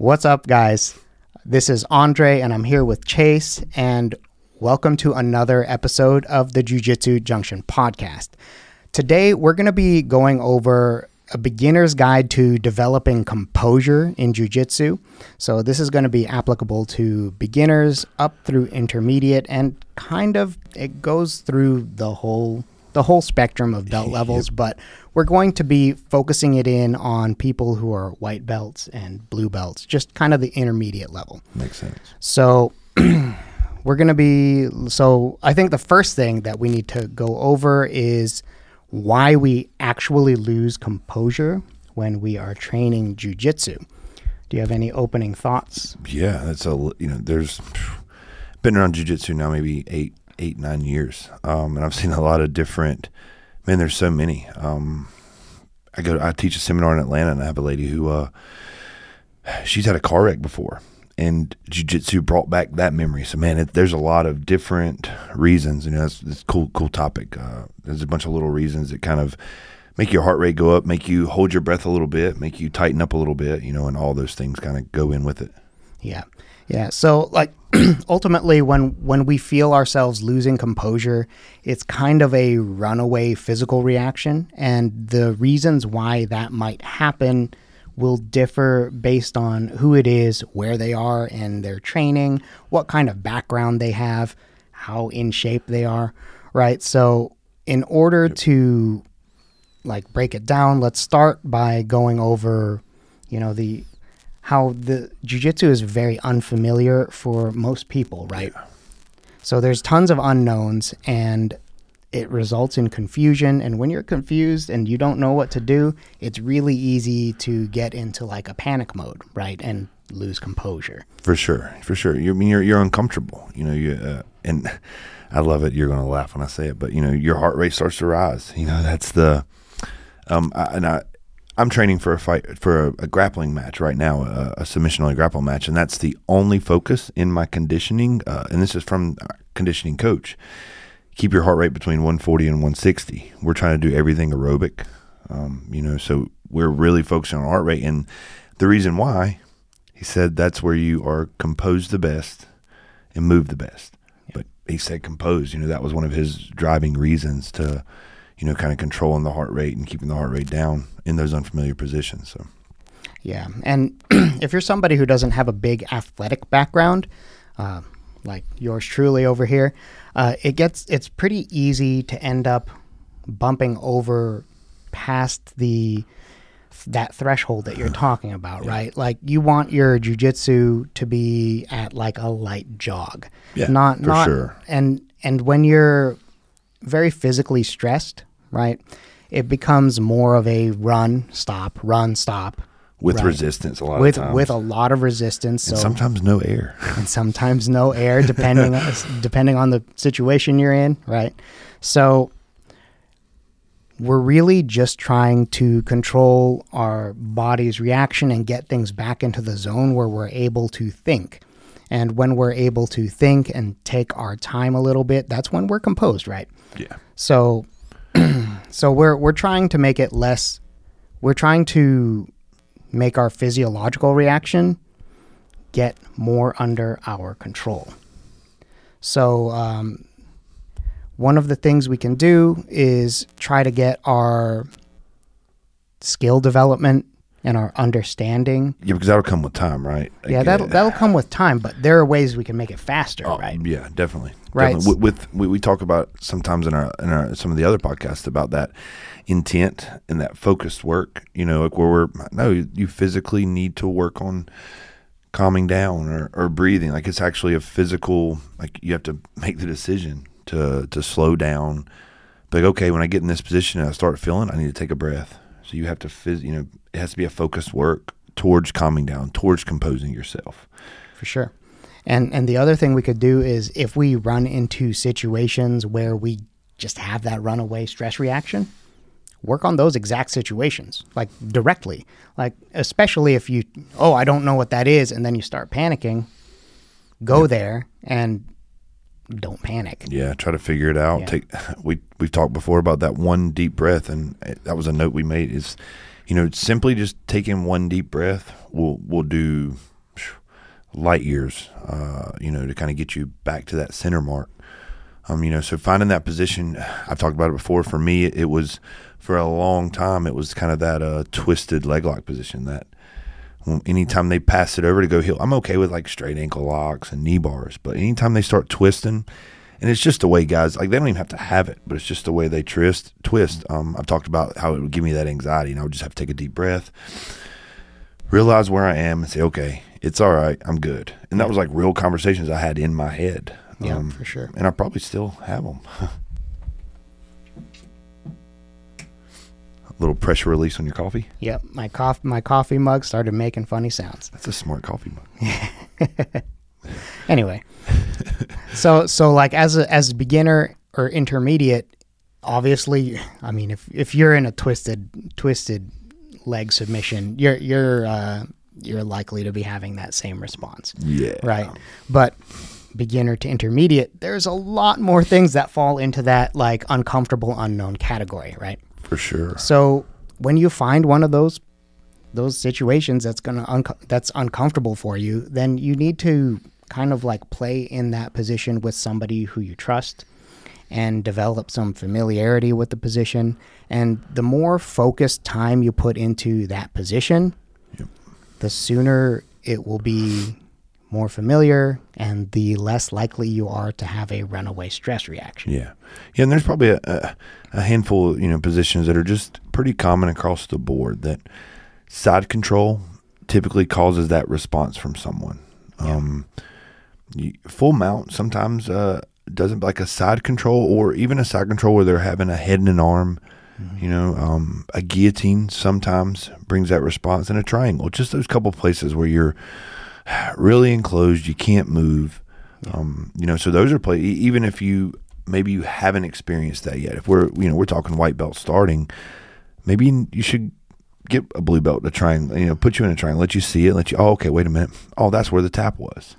What's up, guys? This is Andre, and I'm here with Chase, and welcome to another episode of the Jiu Jitsu Junction podcast. Today, we're going to be going over a beginner's guide to developing composure in Jiu Jitsu. So, this is going to be applicable to beginners up through intermediate, and kind of it goes through the whole the whole spectrum of belt levels, but we're going to be focusing it in on people who are white belts and blue belts, just kind of the intermediate level. Makes sense. So we're going to be so I think the first thing that we need to go over is why we actually lose composure when we are training jujitsu. Do you have any opening thoughts? Yeah, that's a you know. There's been around jujitsu now maybe eight eight nine years, um, and I've seen a lot of different. Man, there's so many. Um, I go. I teach a seminar in Atlanta, and I have a lady who uh, she's had a car wreck before, and jujitsu brought back that memory. So man, it, there's a lot of different reasons. You know, it's cool cool topic. Uh, there's a bunch of little reasons that kind of make your heart rate go up, make you hold your breath a little bit, make you tighten up a little bit. You know, and all those things kind of go in with it. Yeah. Yeah. So like ultimately when when we feel ourselves losing composure, it's kind of a runaway physical reaction and the reasons why that might happen will differ based on who it is, where they are in their training, what kind of background they have, how in shape they are, right? So in order to like break it down, let's start by going over, you know, the how the jujitsu is very unfamiliar for most people, right? Yeah. So there's tons of unknowns and it results in confusion and when you're confused and you don't know what to do, it's really easy to get into like a panic mode, right? And lose composure. For sure. For sure. You I mean you're you're uncomfortable, you know, you uh, and I love it. You're going to laugh when I say it, but you know, your heart rate starts to rise. You know, that's the um I, and I I'm training for a fight for a, a grappling match right now, a, a, submission only grapple match, and that's the only focus in my conditioning. Uh, and this is from conditioning coach. Keep your heart rate between 140 and 160. We're trying to do everything aerobic, um, you know. So we're really focusing on heart rate, and the reason why he said that's where you are composed the best and move the best. Yeah. But he said composed. You know, that was one of his driving reasons to you know, kind of controlling the heart rate and keeping the heart rate down in those unfamiliar positions. So, yeah, and if you're somebody who doesn't have a big athletic background, uh, like yours truly over here, uh, it gets it's pretty easy to end up bumping over past the that threshold that you're talking about, yeah. right? Like you want your jujitsu to be at like a light jog, yeah, not not sure. and and when you're very physically stressed, right? It becomes more of a run, stop, run, stop. With run. resistance, a lot with, of times. With a lot of resistance. And so, sometimes no air. and sometimes no air, depending on, depending on the situation you're in, right? So we're really just trying to control our body's reaction and get things back into the zone where we're able to think. And when we're able to think and take our time a little bit, that's when we're composed, right? Yeah. So so we're we're trying to make it less we're trying to make our physiological reaction get more under our control. So um, one of the things we can do is try to get our skill development and our understanding. Yeah, because that'll come with time, right? yeah, that'll uh, that'll come with time, but there are ways we can make it faster, oh, right? Yeah, definitely. Right. Definitely. With, with we, we talk about sometimes in our in our some of the other podcasts about that intent and that focused work. You know, like where we're no, you physically need to work on calming down or, or breathing. Like it's actually a physical. Like you have to make the decision to to slow down. Like okay, when I get in this position and I start feeling, I need to take a breath. So you have to, phys- you know, it has to be a focused work towards calming down, towards composing yourself. For sure. And and the other thing we could do is if we run into situations where we just have that runaway stress reaction, work on those exact situations, like directly. Like especially if you oh, I don't know what that is and then you start panicking, go there and don't panic. Yeah, try to figure it out. Yeah. Take we we've talked before about that one deep breath and eh, that was a note we made is you know, simply just taking one deep breath will will do light years, uh, you know, to kind of get you back to that center mark. Um, you know, so finding that position, I've talked about it before. For me, it, was for a long time. It was kind of that uh, twisted leg lock position. That anytime they pass it over to go heel, I'm okay with like straight ankle locks and knee bars. But anytime they start twisting, and it's just the way guys like they don't even have to have it, but it's just the way they twist. Twist. Um, I've talked about how it would give me that anxiety, and I would just have to take a deep breath, realize where I am, and say, okay, it's all right, I'm good. And that was like real conversations I had in my head. Yeah, Um, for sure. and I probably still have them. A little pressure release on your coffee. Yep, my coffee my coffee mug started making funny sounds. That's a smart coffee mug. Anyway, so so like as a as a beginner or intermediate, obviously, I mean if if you're in a twisted twisted leg submission, you're you're uh, you're likely to be having that same response, Yeah. right? But beginner to intermediate, there's a lot more things that fall into that like uncomfortable unknown category, right? For sure. So when you find one of those those situations that's gonna unco- that's uncomfortable for you, then you need to kind of like play in that position with somebody who you trust and develop some familiarity with the position. And the more focused time you put into that position, Yep. the sooner it will be more familiar and the less likely you are to have a runaway stress reaction. Yeah. Yeah, and there's probably a, a, a handful, you know, positions that are just pretty common across the board that side control typically causes that response from someone. Um, you, full mount sometimes uh, doesn't like a side control or even a side control where they're having a head and an arm. You know, um, a guillotine sometimes brings that response, and a triangle. Just those couple places where you're really enclosed, you can't move. Um, you know, so those are play. Even if you maybe you haven't experienced that yet. If we're you know we're talking white belt starting, maybe you should get a blue belt to try and you know put you in a triangle, let you see it, let you. Oh, okay, wait a minute. Oh, that's where the tap was.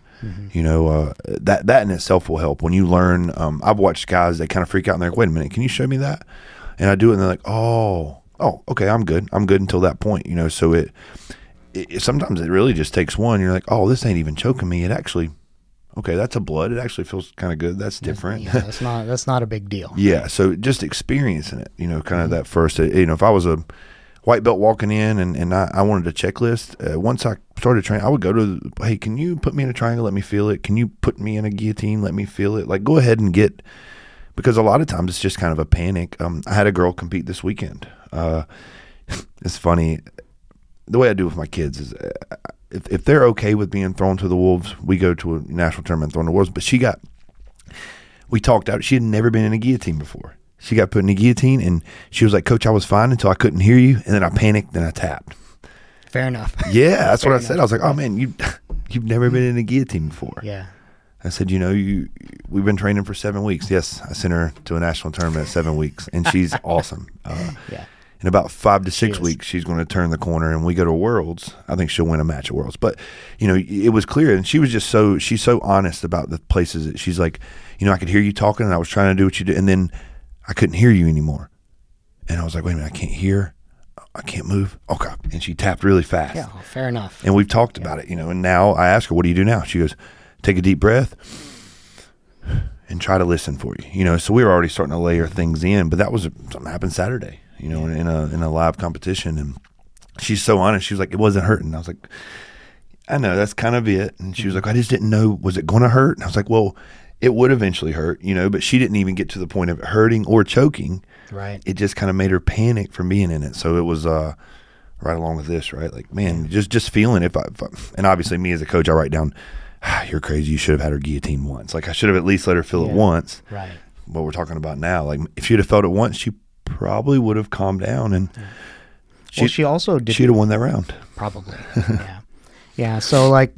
You know uh, that that in itself will help when you learn. Um, I've watched guys they kind of freak out and they're like, "Wait a minute, can you show me that?" And I do it, and they're like, "Oh, oh, okay, I'm good. I'm good until that point." You know, so it, it sometimes it really just takes one. You're like, "Oh, this ain't even choking me. It actually, okay, that's a blood. It actually feels kind of good. That's different." Yeah, that's not that's not a big deal. Yeah, so just experiencing it, you know, kind of that first, uh, you know, if I was a white belt walking in and, and I, I wanted a checklist, uh, once I started training, I would go to, hey, can you put me in a triangle? Let me feel it. Can you put me in a guillotine? Let me feel it. Like, go ahead and get, because a lot of times it's just kind of a panic. Um, I had a girl compete this weekend. Uh, it's funny. The way I do with my kids is uh, if, if they're okay with being thrown to the wolves, we go to a national tournament thrown to the wolves. But she got we talked out. She had never been in a guillotine before. She got put in a guillotine, and she was like, "Coach, I was fine until I couldn't hear you, and then I panicked, then I tapped." Fair enough. Yeah, that's what I Fair said. I was like, "Oh man, you you've never been in a guillotine before." yeah. I said, "You know, you we've been training for seven weeks. Yes, I sent her to a national tournament at seven weeks, and she's awesome. Uh, Yeah. in about five to six is. weeks, she's going to turn the corner, and we go to Worlds. I think she'll win a match at Worlds. But you know, it was clear, and she was just so she's so honest about the places that she's like, you know, I could hear you talking, and I was trying to do what you did, and then I couldn't hear you anymore, and I was like, wait a minute, I can't hear, I can't move. Okay, and she tapped really fast. Yeah. Fair enough. And we've talked about it, you know. And now I ask her, "What do you do now?" She goes, "Take a deep breath and try to listen for you." You know. So we were already starting to layer things in, but that was something happened Saturday, you know, in a in a live competition, and she's so honest. She was like, "It wasn't hurting." I was like, "I know that's kind of it," and she was mm-hmm. like, "I just didn't know was it going to hurt?" And I was like, "Well." It would eventually hurt, you know, but she didn't even get to the point of hurting or choking. Right. It just kind of made her panic from being in it. So it was uh, right along with this, right? Like, man, just just feeling if I, if I and obviously me as a coach, I write down, ah, you're crazy. You should have had her guillotine once. Like I should have at least let her feel it once. Right. What we're talking about now, like if she'd have felt it once, she probably would have calmed down and well, she also did she'd have won that round. probably. yeah. Yeah. So like,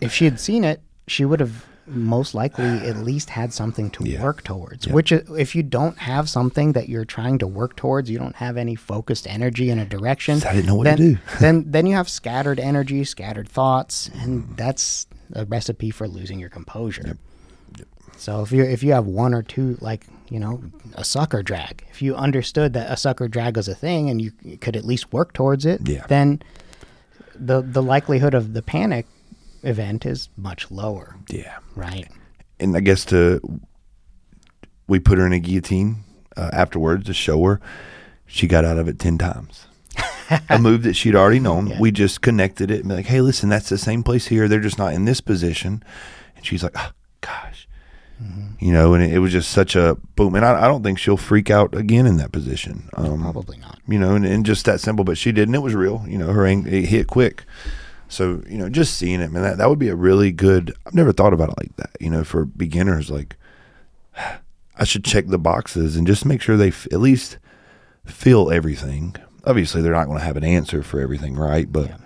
if she had seen it, she would have most likely at least had something to Yeah. work towards. Yeah. Which, uh, if you don't have something that you're trying to work towards, you don't have any focused energy in a direction. I didn't know what then, to do. then, then you have scattered energy, scattered thoughts, and that's a recipe for losing your composure. So if you if you have one or two like you know a sucker drag, if you understood that a sucker drag was a thing and you could at least work towards it, Yeah. then the the likelihood of the panic event is much lower, Yeah. right? and I guess to we put her in a guillotine uh, afterwards to show her she got out of it ten times. a move that she'd already known. Yeah. We just connected it and be like, hey, listen, that's the same place here. They're just not in this position. And she's like, oh, gosh. You know, and it, it was just such a boom. And I, I don't think she'll freak out again in that position. Um, Probably not. you know, and, and just that simple. But she did, and it was real. You know, her ang- it hit quick. So you know, just seeing it, man, that, that would be a really good. I've never thought about it like that. You know, for beginners, like I should check the boxes and just make sure they f- at least feel everything. Obviously, they're not going to have an answer for everything, right? But Yeah.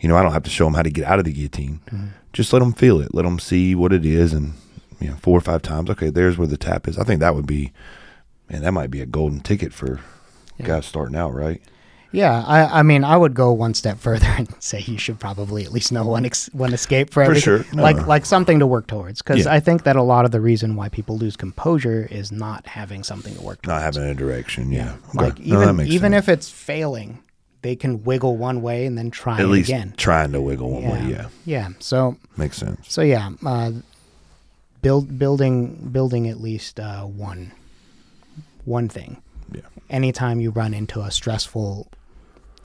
you know, I don't have to show them how to get out of the guillotine. Mm-hmm. Just let them feel it. Let them see what it is, and you know, four or five times. Okay, there's where the tap is. I think that would be, man, that might be a golden ticket for Yeah. guys starting out, right? Yeah, I, I mean, I would go one step further and say you should probably at least know one ex- one escape for For sure. No. like like something to work towards. Because Yeah. I think that a lot of the reason why people lose composure is not having something to work towards. Not having a direction, yeah. Like Okay. No, even even sense. if it's failing, they can wiggle one way and then try at least again. trying to wiggle one way, yeah, yeah. So makes sense. so yeah, uh, build building building at least uh, one one thing. Yeah, Anytime you run into a stressful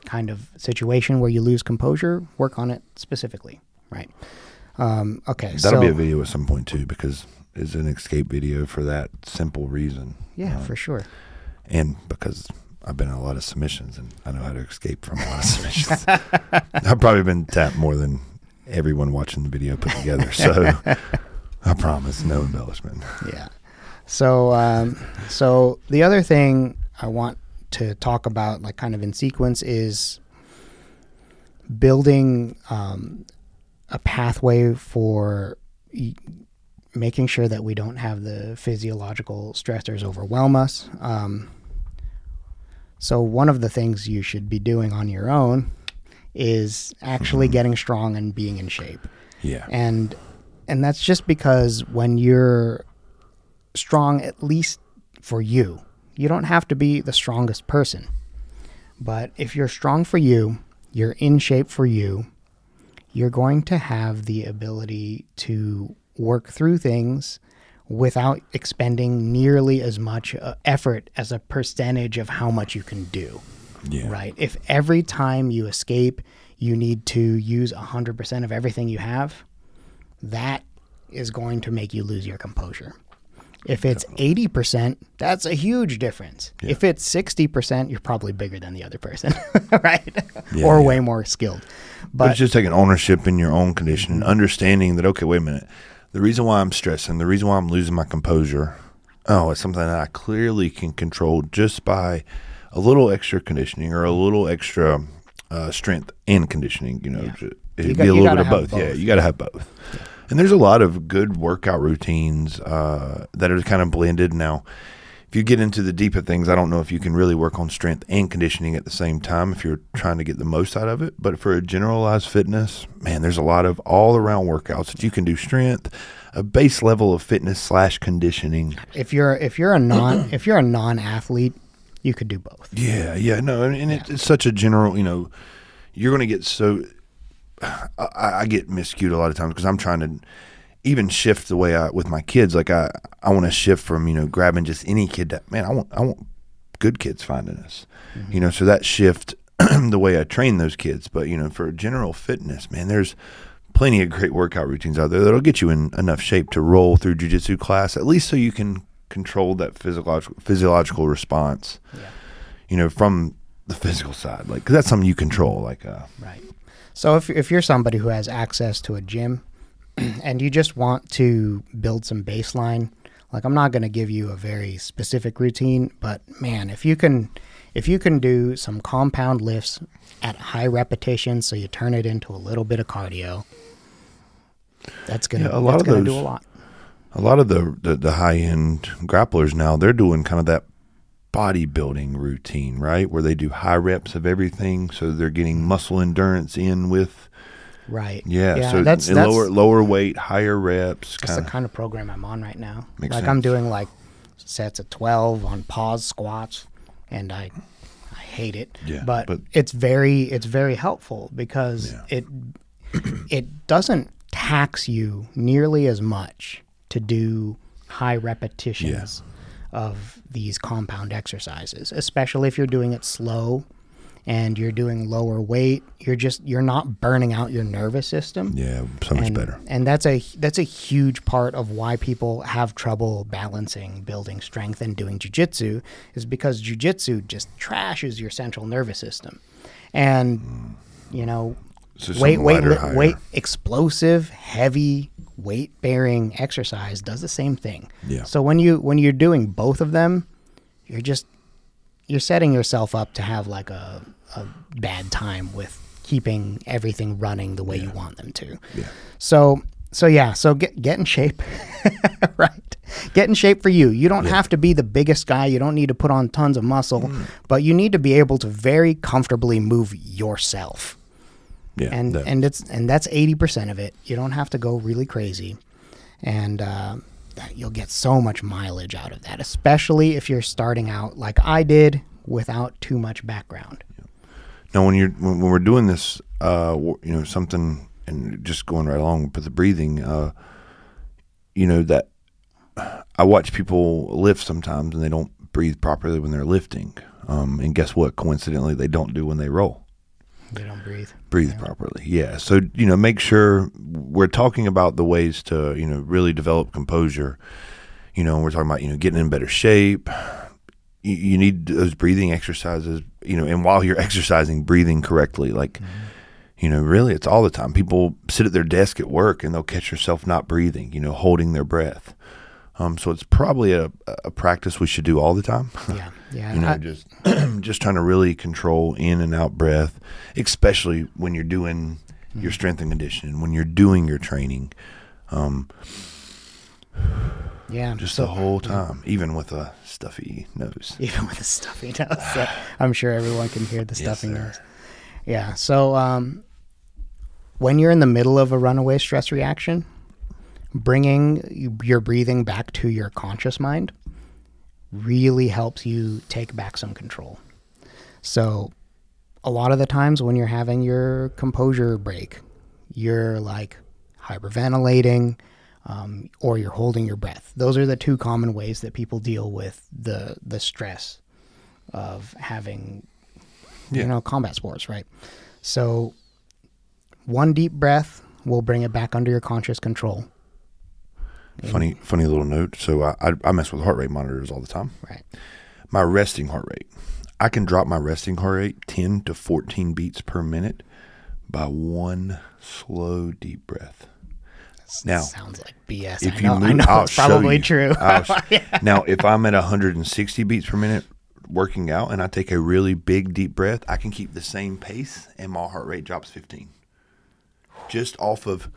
kind of situation where you lose composure, work on it specifically. Right. Um, okay. that'll so, be a video at some point too, because it's an escape video for that simple reason. Yeah, Um, for sure. and because I've been in a lot of submissions and I know how to escape from a lot of submissions. I've probably been tapped more than everyone watching the video put together. So I promise, no embellishment. Yeah. So, um, so the other thing I want to talk about, like kind of in sequence, is building um, a pathway for y- making sure that we don't have the physiological stressors overwhelm us. Um, so, one of the things you should be doing on your own is actually getting strong and being in shape. Yeah, and and that's just because when you're strong at least for you you don't have to be the strongest person but if you're strong for you you're in shape for you you're going to have the ability to work through things without expending nearly as much uh, effort as a percentage of how much you can do yeah, right? If every time you escape, you need to use 100% of everything you have, that is going to make you lose your composure. If it's 80%, that's a huge difference. If it's 60%, you're probably bigger than the other person, right? Yeah, or yeah. way more skilled. But, But, it's just taking ownership in your own condition and understanding that okay, wait a minute. The reason why I'm stressing, the reason why I'm losing my composure, oh, it's something that I clearly can control just by a little extra conditioning or a little extra uh, strength and conditioning. You know, Yeah. it'd got- be a little bit of have both. Yeah, you got to have both. And there's a lot of good workout routines uh, that are kind of blended now. If you get into the deeper things, I don't know if you can really work on strength and conditioning at the same time if you're trying to get the most out of it. But for a generalized fitness, man, there's a lot of all around workouts that you can do strength, a base level of fitness slash conditioning. if you're if you're a non if you're a non-athlete, you could do both. Yeah, yeah, no, and, and it, it's such a general, you know, you're going to get so. I, I get miscued a lot of times because I'm trying to even shift the way I with my kids. Like I, I want to shift from you know grabbing just any kid. That man, I want, I want good kids finding us. You know, so that shift the way I train those kids. But you know, for general fitness, man, there's plenty of great workout routines out there that'll get you in enough shape to roll through jujitsu class, at least so you can control that physiological physiological response Yeah. you know, from the physical side, like 'cause that's something you control. Like, uh, Right. So if if you're somebody who has access to a gym and you just want to build some baseline, like I'm not going to give you a very specific routine, but man, if you can if you can do some compound lifts at high repetition so you turn it into a little bit of cardio, that's going to Yeah, a lot of going to do a lot. a lot of the, the the high end grapplers now they're doing kind of that bodybuilding routine, right, where they do high reps of everything, so they're getting muscle endurance in with Right. Yeah, so that's that's, lower lower weight, higher reps, that's kind the kind of program I'm on right now. Makes like I'm doing like sets of 12 on pause squats, and I I hate it. Yeah, But, but- it's very it's very helpful because Yeah. it it doesn't tax you nearly as much to do high repetitions of these compound exercises, especially if you're doing it slow and you're doing lower weight. You're just you're not burning out your nervous system Yeah, so much and, better. And that's a that's a huge part of why people have trouble balancing building strength and doing jujitsu is because jujitsu just trashes your central nervous system, and mm. you know, So weight weight li- weight explosive heavy weight bearing exercise does the same thing. Yeah. So when you when you're doing both of them, you're just you're setting yourself up to have like a, a bad time with keeping everything running the way you want them to. Yeah. So so yeah, so get get in shape. right. Get in shape for you. You don't have to be the biggest guy. You don't need to put on tons of muscle, Mm. but you need to be able to very comfortably move yourself. Yeah, And that- and it's and that's 80% of it. You don't have to go really crazy. And uh, you'll get so much mileage out of that, especially if you're starting out like I did without too much background. Now, when you're when, when we're doing this, uh, you know, something and just going right along with the breathing, uh, you know that I watch people lift sometimes and they don't breathe properly when they're lifting. Um, and guess what? Coincidentally, they don't do when they roll. They don't breathe. Breathe properly. Yeah. So you know, make sure we're talking about the ways to you know really develop composure. You know, we're talking about you know getting in better shape. You, you need those breathing exercises. You know, and while you're exercising, breathing correctly, like. Mm-hmm. You know, really, it's all the time. People sit at their desk at work and they'll catch themselves not breathing. You know, holding their breath. Um, so it's probably a, a practice we should do all the time. Yeah. Yeah. you know, I- just just trying to really control in and out breath, especially when you're doing Mm-hmm. your strength and conditioning, when you're doing your training, yeah. just so- the whole time, even with a stuffy nose. even with a stuffy nose. So I'm sure everyone can hear the Yes, stuffy sir. nose. Yeah. So um, when you're in the middle of a runaway stress reaction, bringing your breathing back to your conscious mind really helps you take back some control. So a lot of the times when you're having your composure break, you're like hyperventilating um, or you're holding your breath. Those are the two common ways that people deal with the the stress of having Yeah. you know combat sports, right? So one deep breath will bring it back under your conscious control. Funny, funny little note. So I, I I mess with heart rate monitors all the time. Right. My resting heart rate, I can drop my resting heart rate ten to fourteen beats per minute by one slow deep breath. Now, sounds like BS. if I you know, I move, know I'll it's probably you. true. I'll Now, if I'm at 160 beats per minute working out and I take a really big deep breath, I can keep the same pace and my heart rate drops 15. Just off of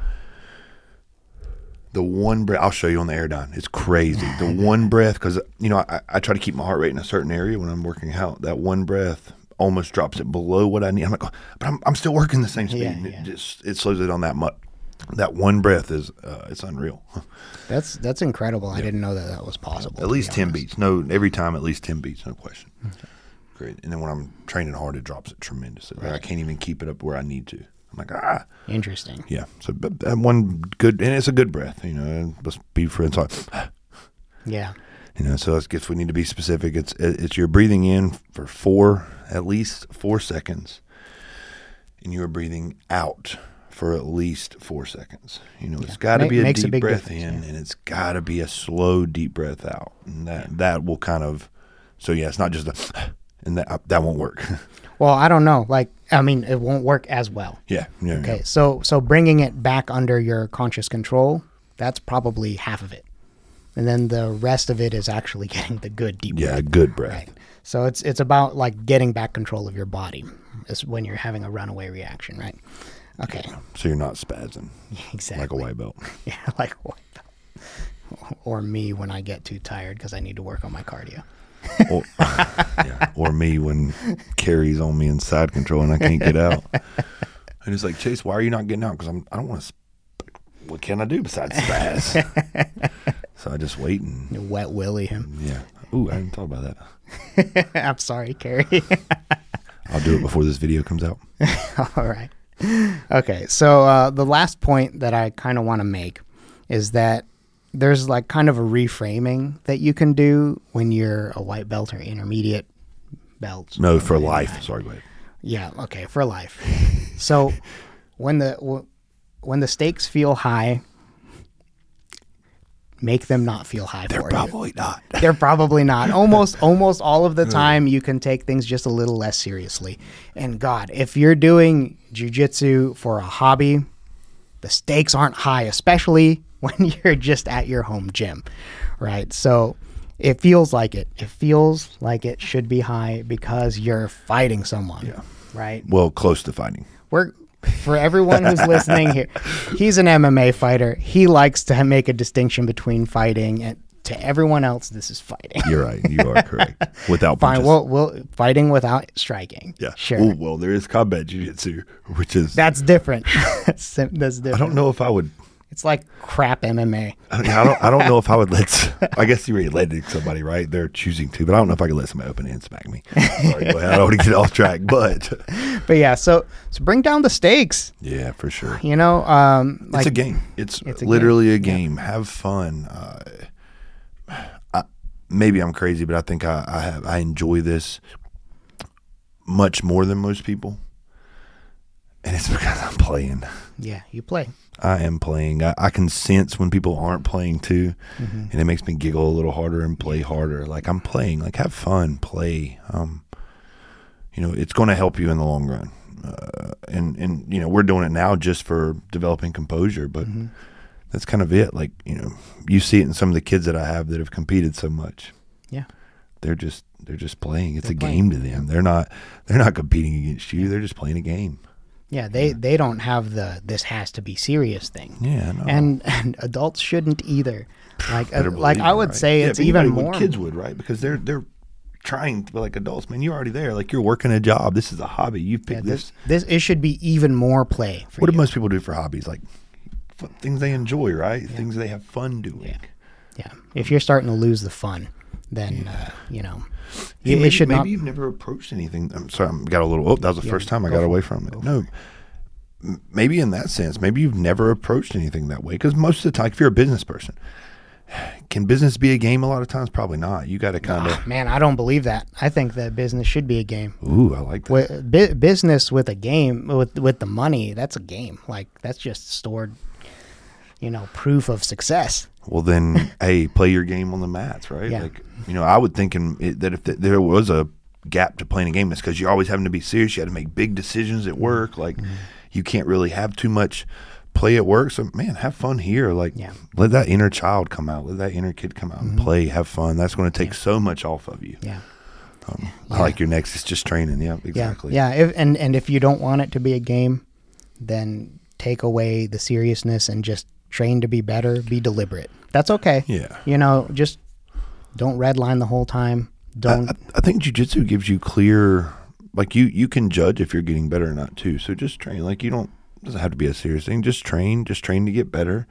the one breath. I'll show you on the air Airdyne. It's crazy. The one breath, because, you know, I, I try to keep my heart rate in a certain area when I'm working out. That one breath almost drops it below what I need. I'm like, "Oh, but I'm, I'm still working the same speed. Yeah, yeah. It just it slows it on that much. That one breath is uh, it's unreal. That's that's incredible. I didn't know that that was possible. At least be ten beats. No, every time at least ten beats, no question. Great. And then when I'm training hard, it drops it tremendously. Like, I can't even keep it up where I need to. I'm like ah, Interesting. yeah. So that one good, and it's a good breath. You know, and let's be friends. Like, Yeah. you know, so I guess we need to be specific. It's it's you're breathing in for four, at least four seconds, and you are breathing out for at least four seconds. You know, it's got to be a makes a deep breath in, yeah. and it's got to be a slow deep breath out, and that that will kind of. So yeah, it's not just a, and that that won't work. Well, I don't know. Like, I mean, it won't work as well. yeah, yeah, Okay, yeah. so so bringing it back under your conscious control, that's probably half of it, and then the rest of it is actually getting the good deep yeah, breath. good breath. Right. So it's it's about like getting back control of your body. Is when you're having a runaway reaction, right? Okay, So you're not spazzing exactly. like a white belt. Yeah, like what? Or me when I get too tired because I need to work on my cardio. Or, yeah, or me when Carrie's on me in side control and I can't get out. And he's like, Chase, why are you not getting out? Because I'm I don't want to. What can I do besides spaz? so I just wait and You wet willy him. yeah. Ooh, I didn't talk about that. I'm sorry, Carrie. I'll do it before this video comes out. All right. Okay, so uh, the last point that I kind of want to make is that there's like kind of a reframing that you can do when you're a white belt or intermediate belt. No, for life. Sorry, go ahead. Yeah, okay, for life. so when the when the stakes feel high, make them not feel high They're for you. probably not. They're probably not. Almost almost all of the time you can take things just a little less seriously. And God, if you're doing jujitsu for a hobby, the stakes aren't high, especially when you're just at your home gym. Right? So it feels like it. It feels like it should be high because you're fighting someone. Yeah. Right? Well, close to fighting. We're for everyone who's listening here, he's an MMA fighter. He likes to make a distinction between fighting and to everyone else, this is fighting. You're right. You are correct. Without Fine. punches. Well, well, fighting without striking. yeah. Sure. Ooh, well, there is combat jiu-jitsu, which is That's different. That's different. I don't know if I would. It's like crap MMA. I don't, I don't. I don't know if I would let. I guess you already letting somebody, right? They're choosing to, but I don't know if I could let somebody open and smack me. Sorry, ahead. I don't want to get off track, but But yeah, so so bring down the stakes. yeah, for sure. You know, um, like it's a game. It's, It's a literally a game. Have fun. Uh, I, maybe I'm crazy, but I think I, I have I enjoy this much more than most people, and it's because I'm playing. yeah, you play. I am playing. I, I can sense when people aren't playing too, and it makes me giggle a little harder and play harder. Like I'm playing. Like have fun, play. Um, you know, it's going to help you in the long run. Uh, and and you know, we're doing it now just for developing composure, but that's kind of it. Like you know, you see it in some of the kids that I have that have competed so much. Yeah. They're just they're just playing. It's They're a playing. game to them. They're not they're not competing against you. They're just playing a game. Yeah, they they don't have the this has to be serious thing. Yeah, no. And and adults shouldn't either. Like uh, like I would right? say Yeah, it's even more Kids would, right? Because they're they're trying to be like adults. Man, you're already there. Like you're working a job. This is a hobby. You've yeah, picked this this. this it should be even more play for What do most people do for hobbies? Like things they enjoy, right? Things they have fun doing. Yeah. Yeah. If you're starting to lose the fun, then uh, you know Hey, maybe, should maybe not you've never approached anything. I'm sorry, I got a little. Oh, that was the Yeah, first time I got away from it. No, maybe in that sense, maybe you've never approached anything that way. Because most of the time, if you're a business person, can business be a game? A lot of times, probably not. You got to kind of. Man, I don't believe that. I think that business should be a game. Ooh, I like that. With, bu- business with a game with with the money, that's a game. Like that's just stored, you know, proof of success. Well, then, hey, play your game on the mats, right? Yeah. Like, you know, I would think in, it, that if th- there was a gap to playing a game, it's because you're always having to be serious. You had to make big decisions at work. Like, Mm-hmm. you can't really have too much play at work. So, man, have fun here. Like, Yeah. let that inner child come out. Let that inner kid come out and play. Have fun. That's going to take so much off of you. Mm-hmm. Yeah. Um, I like your next. It's just training. Yeah, exactly. Yeah. Yeah. If, and and if you don't want it to be a game, then take away the seriousness and just train to be better. Be deliberate. That's okay. Yeah. You know, just don't redline the whole time. Don't. I, I think jujitsu gives you clear, like you you can judge if you're getting better or not too. So just train. Like you don't it doesn't have to be a serious thing. Just train. Just train to get better.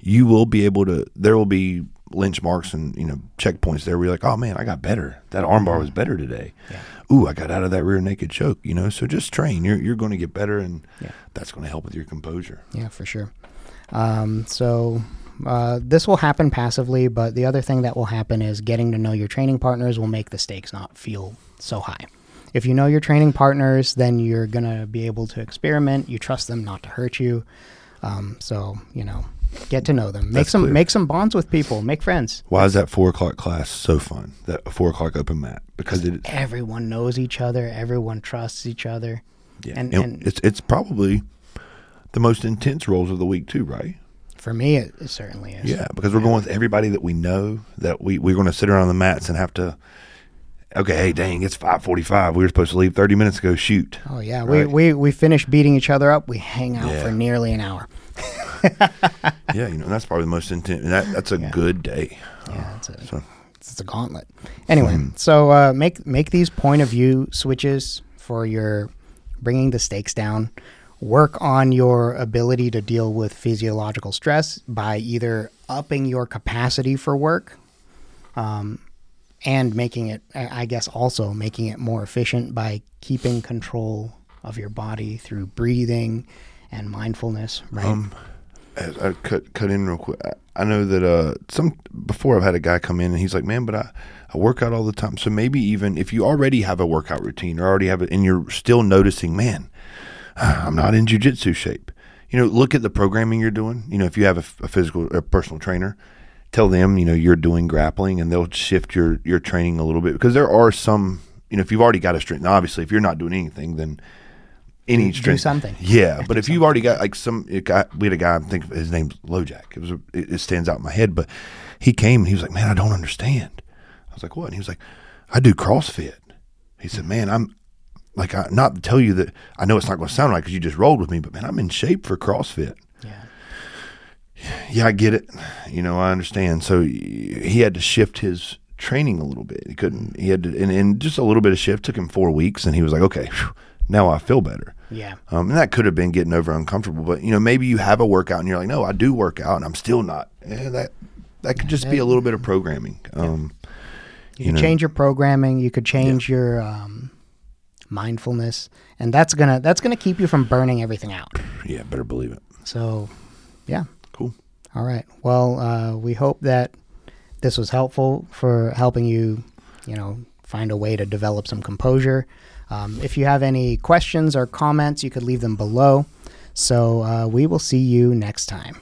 You will be able to. There will be lynch marks and you know checkpoints there where you're like, oh man, I got better. That armbar was better today. Yeah. Ooh, I got out of that rear naked choke. You know, so just train. You're you're going to get better, and Yeah. that's going to help with your composure. Yeah, for sure. Um, so uh, this will happen passively, but the other thing that will happen is getting to know your training partners will make the stakes not feel so high. If you know your training partners, then you're gonna be able to experiment. You trust them not to hurt you. Um, so you know, get to know them. Make That's some clear. make some bonds with people. Make friends. Why is that four o'clock class so fun? That four o'clock open mat because it Everyone knows each other. Everyone trusts each other. Yeah, And- and, and- it's it's probably the most intense rolls of the week too, right? For me, it, it certainly is. Yeah, because we're going with everybody that we know that we we're going to sit around the mats and have to. Okay, hey, dang, it's five forty-five. We were supposed to leave thirty minutes ago. Shoot. Oh yeah, Right. we, we we finish beating each other up. We hang out Yeah. for nearly an hour. yeah, you know that's probably the most intense. That that's a Yeah. good day. Yeah, it's a, So it's a gauntlet. Anyway, so uh, make make these point of view switches for your bringing the stakes down work on your ability to deal with physiological stress by either upping your capacity for work um, and making it, I guess, also making it more efficient by keeping control of your body through breathing and mindfulness, right? Um, I, cut cut in real quick. I, I know that uh, some before I've had a guy come in and he's like, "Man, but I, I work out all the time." So maybe even if you already have a workout routine or already have it, and you're still noticing, man, I'm not in jujitsu shape. You know, look at the programming you're doing. You know, if you have a, a physical, a personal trainer, tell them, you know, you're doing grappling, and they'll shift your your training a little bit because there are some. You know, if you've already got a strength, now obviously, if you're not doing anything, then any do strength, do something. Yeah, but if you've already got like some, got, we had a guy. I think his name's Lojack. It was, a, it, it stands out in my head. But he came and he was like, "Man, I don't understand." I was like, "What?" And he was like, "I do CrossFit." He said, "Man, I'm like, I, not to tell you that I know it's not going to sound right because you just rolled with me, but man, I'm in shape for CrossFit." Yeah. Yeah, I get it. You know, I understand. So he had to shift his training a little bit. He couldn't. He had to, and, and just a little bit of shift took him four weeks, and he was like, "Okay, whew, now I feel better." Yeah. Um, and that could have been getting over uncomfortable, but you know, maybe you have a workout and you're like, no, I do work out and I'm still not. Eh, that that could just be a little bit of programming. Um, You, You could know. change your programming. You could change your um, mindfulness, and that's gonna that's gonna keep you from burning everything out. yeah, better believe it. So, yeah. Cool. All right. Well, uh, we hope that this was helpful for helping you, you know, find a way to develop some composure. Um, if you have any questions or comments, you could leave them below. So uh, we will see you next time.